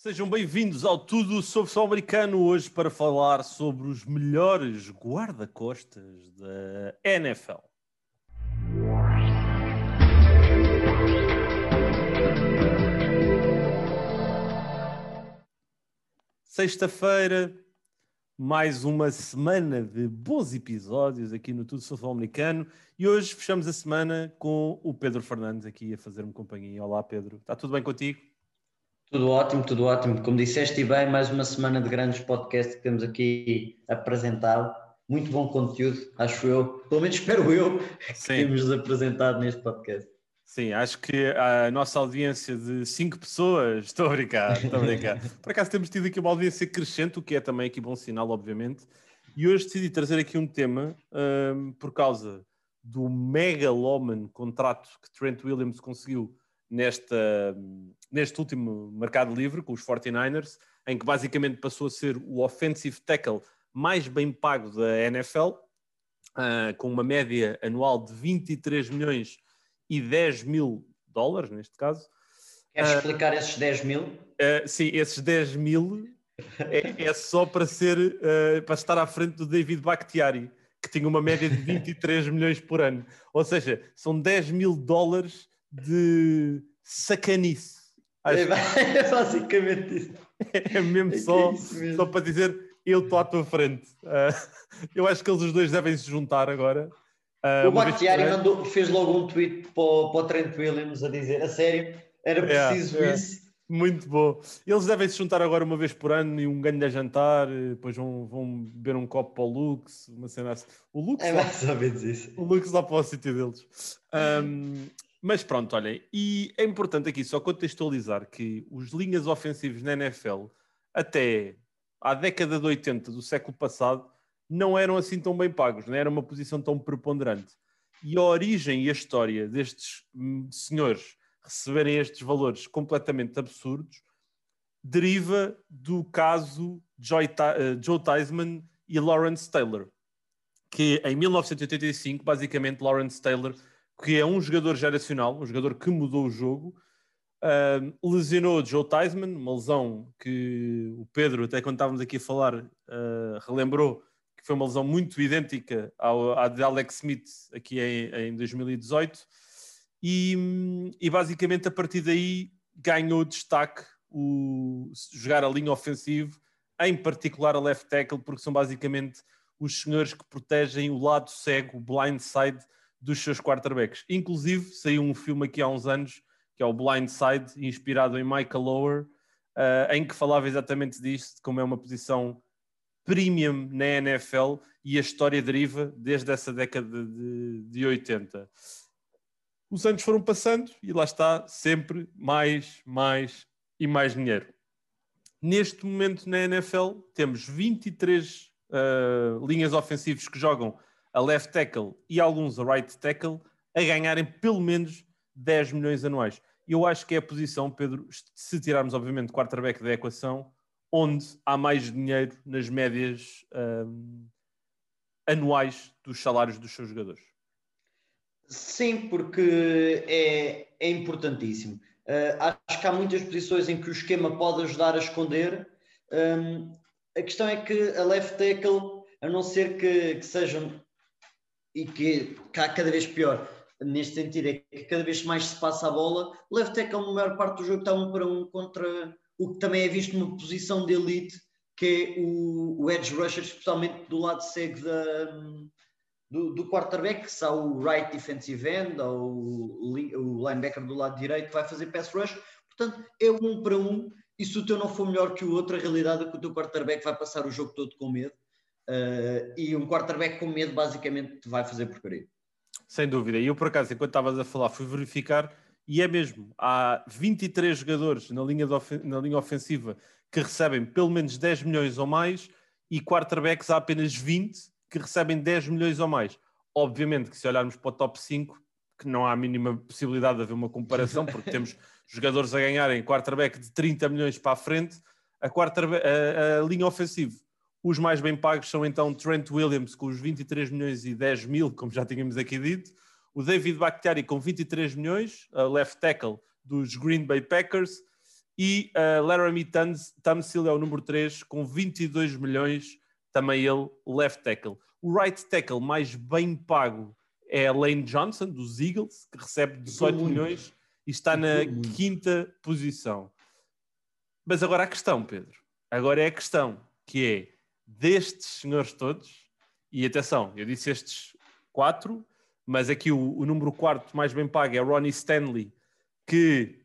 Sejam bem-vindos ao Tudo sobre Futebol Americano, hoje para falar sobre os melhores guarda-costas da NFL. Sexta-feira, mais uma semana de bons episódios aqui no Tudo sobre Futebol Americano e hoje fechamos a semana com o Pedro Fernandes aqui a fazer-me companhia. Olá Pedro, está tudo bem contigo? Tudo ótimo, tudo ótimo. Como disseste bem, mais uma semana de grandes podcasts que temos aqui apresentado. Muito bom conteúdo, acho eu. Pelo menos espero eu que Sim. temos apresentado neste podcast. Sim, acho que a nossa audiência de 5 pessoas, estou a brincar, estou a brincar. Por acaso temos tido aqui uma audiência crescente, o que é também aqui bom sinal, obviamente. E hoje decidi trazer aqui um tema um, por causa do megaloman contrato que Trent Williams conseguiu nesta, neste último mercado livre com os 49ers, em que basicamente passou a ser o offensive tackle mais bem pago da NFL, uh, ah, com uma média anual de 23 milhões e 10 mil dólares, neste caso. Queres uh, explicar esses 10 mil? Uh, sim, esses 10 mil é, é só para ser para estar à frente do David Bakhtiari, que tinha uma média de 23 milhões por ano. Ou seja, são 10 mil dólares de sacanice. É, é basicamente isso. É mesmo, é só, é mesmo. só para dizer eu estou à tua frente. Uh, eu acho que eles os dois devem se juntar agora. Uh, o Bakhtiari mandou, fez logo um tweet para o, para o Trent Williams a dizer a sério, era preciso isso. Muito bom. Eles devem se juntar agora uma vez por ano e um ganho a jantar, depois vão, vão beber um copo para o Lux, uma cena assim. O Lux é mais lá, ou menos isso. O Lux lá para o sítio deles. Um, mas pronto, olhem, e é importante aqui só contextualizar que os linhas ofensivos na NFL, até à década de 80 do século passado, não eram assim tão bem pagos, não era uma posição tão preponderante. E a origem e a história destes hum, senhores receberem estes valores completamente absurdos deriva do caso Joe Theismann e Lawrence Taylor, que em 1985, basicamente, Lawrence Taylor que é um jogador geracional, um jogador que mudou o jogo. Uh, lesionou Joe Theismann, uma lesão que o Pedro, até quando estávamos aqui a falar, uh, relembrou que foi uma lesão muito idêntica ao, à de Alex Smith aqui em, em 2018. E, e, basicamente a partir daí ganhou destaque o jogar a linha ofensiva, em particular a left tackle, porque são basicamente os senhores que protegem o lado cego, o blind side dos seus quarterbacks. Inclusive, saiu um filme aqui há uns anos, que é o Blind Side, inspirado em Michael Lower, uh, em que falava exatamente disto, de como é uma posição premium na NFL e a história deriva desde essa década de, de 80. Os anos foram passando e lá está sempre mais, mais e mais dinheiro. Neste momento na NFL temos 23 uh, ah, linhas ofensivas que jogam a left tackle e alguns a right tackle a ganharem pelo menos 10 milhões anuais. Eu acho que é a posição, Pedro, se tirarmos obviamente quarterback da equação, onde há mais dinheiro nas médias um, anuais dos salários dos seus jogadores. Sim, porque é, é importantíssimo. Uh, acho que há muitas posições em que o esquema pode ajudar a esconder. Um, a questão é que a left tackle, a não ser que, que sejam e que está cada vez pior. Neste sentido, é que cada vez mais se passa a bola, left tackle na maior parte do jogo está um para um contra o que também é visto numa posição de elite, que é o, o edge rusher, especialmente do lado cego da, do, do quarterback, se há o right defensive end ou o linebacker do lado direito que vai fazer pass rush, portanto é um para um, e se o teu não for melhor que o outro, a realidade é que o teu quarterback vai passar o jogo todo com medo Uh, e um quarterback com medo basicamente vai fazer porcaria. Sem dúvida. E eu, por acaso, enquanto estavas a falar, fui verificar e é mesmo. Há 23 jogadores na linha, na linha ofensiva que recebem pelo menos 10 milhões ou mais e quarterbacks há apenas 20 que recebem 10 milhões ou mais. Obviamente que se olharmos para o top 5, que não há a mínima possibilidade de haver uma comparação, porque temos jogadores a ganharem quarterback de 30 milhões para a frente, a, a, a linha ofensiva os mais bem pagos são então Trent Williams com os 23 milhões e 10 mil, como já tínhamos aqui dito, o David Bakhtiari com 23 milhões, a left tackle dos Green Bay Packers, E uh, Laramie Tunsil é o número 3, com 22 milhões, também ele, left tackle. O right tackle mais bem pago é Lane Johnson, dos Eagles, que recebe 18 milhões e está na quinta posição. Mas agora a questão, Pedro, agora é a questão, que é destes senhores todos, e atenção, eu disse estes quatro, mas aqui o, o número quarto mais bem pago é Ronnie Stanley, que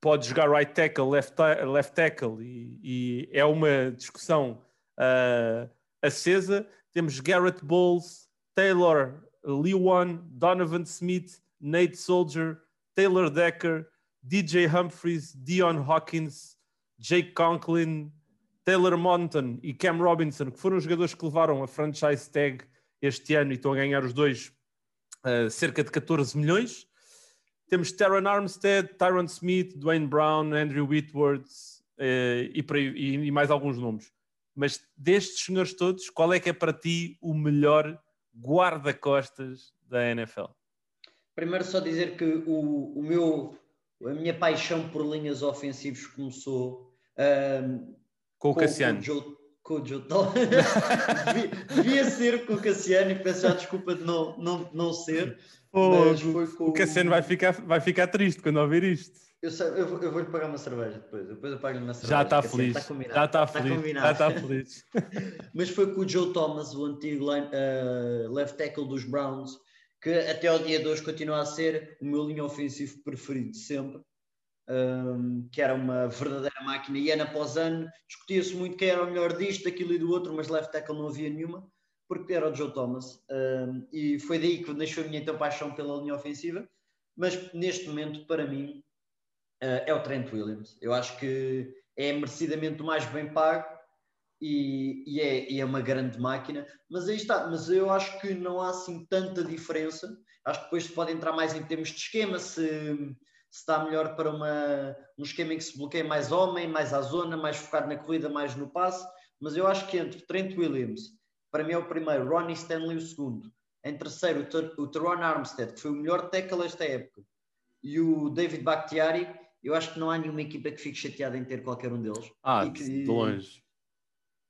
pode jogar right tackle, left, left tackle, e, e, é uma discussão uh, acesa. Temos Garrett Bowles, Taylor Lewan, Donovan Smith, Nate Soldier, Taylor Decker, DJ Humphries, Dion Hawkins, Jake Conklin, Taylor Monton e Cam Robinson, que foram os jogadores que levaram a franchise tag este ano e estão a ganhar os dois uh, cerca de 14 milhões. Temos Taron Armstead, Tyron Smith, Dwayne Brown, Andrew Whitworth uh, e, e, e, mais alguns nomes. Mas destes senhores todos, qual é que é para ti o melhor guarda-costas da NFL? Primeiro só dizer que o, o meu, a minha paixão por linhas ofensivas começou um, com o Cassiano. Com o Joe, devia, devia, ser com o Cassiano e peço já desculpa de não, não, não ser. mas foi com... O Cassiano vai ficar, vai ficar triste quando ouvir isto. Eu, sei, eu, vou, eu vou-lhe pagar uma cerveja depois. Depois eu pago-lhe uma cerveja. Já está feliz. Está já está feliz. Já está feliz. Mas foi com o Joe Thomas, o antigo line, uh, left tackle dos Browns, que até ao dia de hoje continua a ser o meu linha ofensivo preferido sempre. Um, que era uma verdadeira máquina. E ano após ano discutia-se muito quem era o melhor disto, daquilo e do outro, mas left tackle não havia nenhuma, porque era o Joe Thomas. Um, e foi daí que nasceu a minha então paixão pela linha ofensiva. Mas neste momento, para mim, uh, é o Trent Williams. Eu acho que é merecidamente o mais bem pago e, e, é, e, é, uma grande máquina. Mas aí está, mas eu acho que não há assim tanta diferença. Acho que depois se pode entrar mais em termos de esquema, se, se está melhor para uma, um esquema em que se bloqueia mais homem, mais à zona, mais focado na corrida, mais no passe. Mas eu acho que entre Trent Williams, para mim é o primeiro, Ronnie Stanley o segundo, em terceiro o, Ter o Teron Armstead, que foi o melhor tackle esta época, e o David Bakhtiari, eu acho que não há nenhuma equipa que fique chateada em ter qualquer um deles. Ah, que, de longe.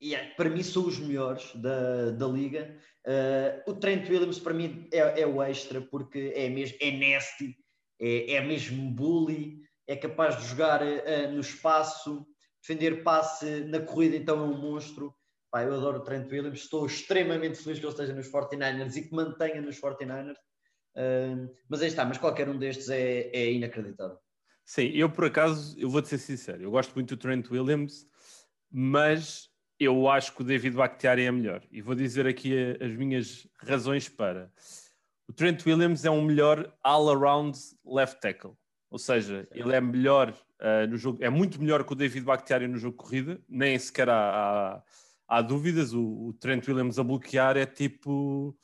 E é, para mim são os melhores da, da liga. Uh, o Trent Williams para mim é, é, o extra porque é mesmo é nasty, é, é mesmo bully, é capaz de jogar uh, no espaço, defender passe na corrida, então é um monstro. Pá, eu adoro o Trent Williams, estou extremamente feliz que ele esteja nos 49ers e que mantenha nos 49ers. Uh, mas aí está, mas qualquer um destes é, é inacreditável. Sim, eu por acaso, eu vou-te ser sincero, eu gosto muito do Trent Williams, mas eu acho que o David Bakhtiari é melhor. E vou dizer aqui as minhas razões para. O Trent Williams é um melhor all-around left tackle. Ou seja, ele é melhor uh, no jogo, é muito melhor que o David Bakhtiari no jogo de corrida, nem sequer há, há, há dúvidas. O, o, Trent Williams a bloquear é tipo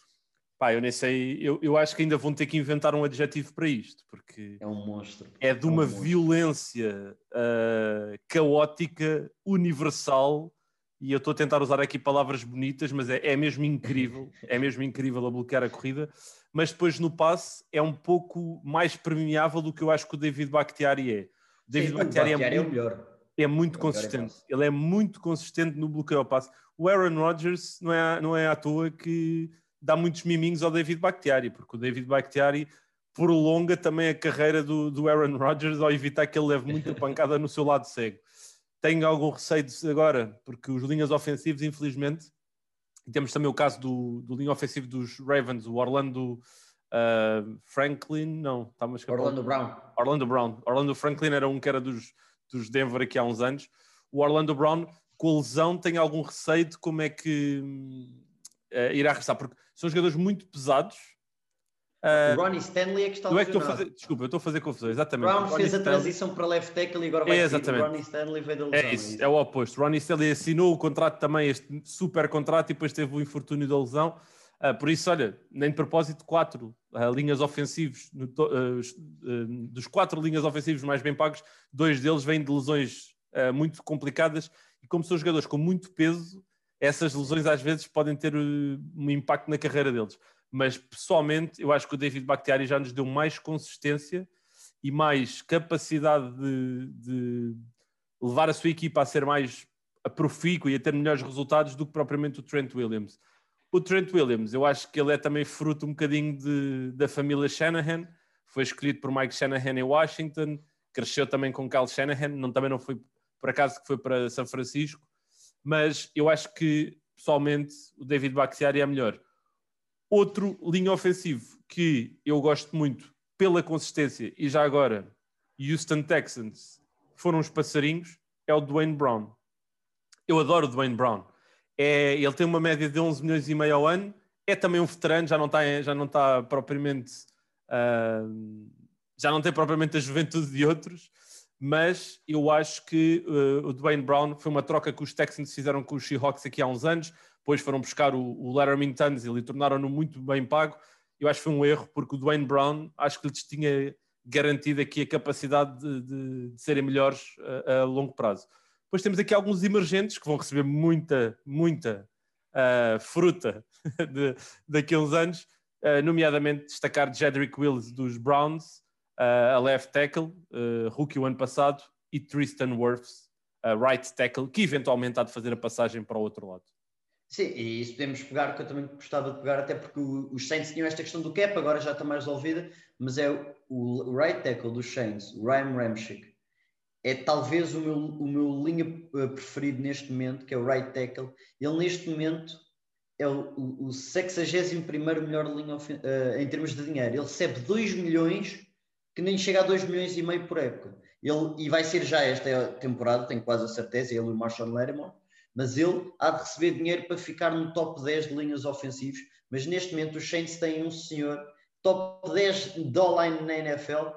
Pá, eu nem sei, eu, eu acho que ainda vão ter que inventar um adjetivo para isto, porque é um monstro. É de uma é um violência uh, caótica, universal, e eu estou a tentar usar aqui palavras bonitas, mas é, é mesmo incrível, é mesmo incrível a bloquear a corrida, mas depois no passe é um pouco mais permeável do que eu acho que o David Bakhtiari é. O David Sim, Bakhtiari, Bakhtiari é, muito, é o melhor. É muito é consistente, ele é muito consistente no bloqueio ao passe. O Aaron Rodgers não é, não é à toa que dá muitos miminhos ao David Bakhtiari, porque o David Bakhtiari prolonga também a carreira do, do Aaron Rodgers ao evitar que ele leve muita pancada no seu lado cego. Tenho algum receio disso agora, porque os linhas ofensivos, infelizmente, e temos também o caso do, do linha ofensivo dos Ravens, o Orlando uh, Franklin, não, estamos Orlando Brown. Orlando Brown. Orlando Franklin era um que era dos, dos Denver aqui há uns anos. O Orlando Brown, com a lesão, tem algum receio de como é que uh, irá regressar, porque são jogadores muito pesados. Uh, o Ronnie Stanley é que está a é que fazer, Desculpa, eu estou a fazer confusão, exatamente. Brown fez a Stanley... transição para left tackle e agora vai é, exatamente. Ronnie Stanley veio da lesão. É isso, é o oposto. Ronnie Stanley assinou o contrato também, este super contrato, e depois teve o infortúnio da lesão. Uh, por isso, olha, nem de propósito, quatro uh, linhas ofensivos, no uh, dos quatro linhas ofensivos mais bem pagos, dois deles vêm de lesões muito complicadas e como são jogadores com muito peso, essas lesões às vezes podem ter um impacto na carreira deles. Mas pessoalmente, eu acho que o David Bakhtiari já nos deu mais consistência e mais capacidade de, de levar a sua equipa a ser mais profícuo e a ter melhores resultados do que propriamente o Trent Williams. O Trent Williams, eu acho que ele é também fruto um bocadinho de, da família Shanahan, foi escolhido por Mike Shanahan em Washington, cresceu também com Kyle Shanahan, não, também não foi por acaso que foi para São Francisco, mas eu acho que pessoalmente o David Bakhtiari é melhor. Outro linha ofensivo que eu gosto muito pela consistência e já agora Houston Texans foram os passarinhos é o Dwayne Brown. Eu adoro o Dwayne Brown. É, ele tem uma média de 11 milhões e meio ao ano, é também um veterano, já não está, já não está propriamente uh, já não tem propriamente a juventude de outros, mas eu acho que uh, o Dwayne Brown foi uma troca que os Texans fizeram com os Seahawks aqui há uns anos, depois foram buscar o, o Laramie Tunsil e tornaram-no muito bem pago. Eu acho que foi um erro, porque o Dwayne Brown acho que lhes tinha garantido aqui a capacidade de, de, de serem melhores a, a, longo prazo. Depois temos aqui alguns emergentes que vão receber muita, muita uh, fruta de, daqui a uns anos, uh, nomeadamente destacar Jedrick Wills dos Browns, uh, a left tackle, rookie o ano passado, e Tristan Wirfs, right tackle, que eventualmente há de fazer a passagem para o outro lado. Sim, e isso podemos pegar, que eu também gostava de pegar, até porque os Saints tinham esta questão do cap, agora já está mais resolvida, mas é o, right tackle dos Saints, o Ryan Ramchick, é talvez o meu, o meu linha eh, preferido neste momento, que é o right tackle. Ele neste momento é o, o, o 61 melhor linha uh, em termos de dinheiro. Ele recebe 2 milhões que nem chega a 2 milhões e meio por época. Ele, e vai ser já esta temporada, tenho quase a certeza, ele e o Marshall Lattimore, mas ele há de receber dinheiro para ficar no top 10 de linhas ofensivas. Mas neste momento os Saints têm um senhor top 10 de line na NFL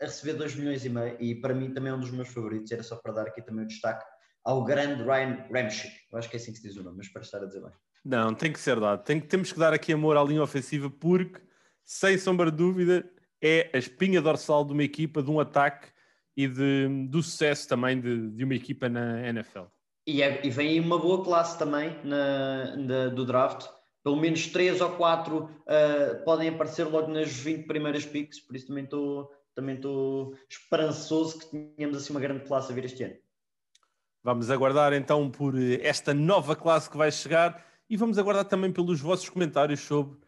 a receber 2 milhões e meio e para mim também é um dos meus favoritos. Era só para dar aqui também o destaque ao grande Ryan Ramchick. Eu acho que é assim que se diz o nome, mas para estar a dizer bem. Não, tem que ser dado. Tem, temos que dar aqui amor à linha ofensiva porque, sem sombra de dúvida, é a espinha dorsal de uma equipa, de um ataque e de, do sucesso também de, de uma equipa na NFL. E, é, e, vem aí uma boa classe também na, na, do draft. Pelo menos três ou quatro uh, podem aparecer logo nas 20 primeiras picks, por isso também estou também esperançoso que tenhamos assim uma grande classe a vir este ano. Vamos aguardar então por esta nova classe que vai chegar e vamos aguardar também pelos vossos comentários sobre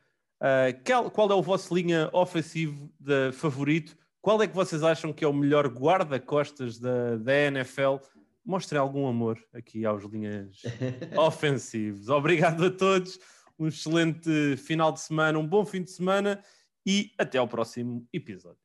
Uh, qual, qual, é o vosso linha ofensivo de favorito? Qual é que vocês acham que é o melhor guarda-costas da, da NFL? Mostrem algum amor aqui aos linhas ofensivos. Obrigado a todos, um excelente final de semana, um bom fim de semana e até ao próximo episódio.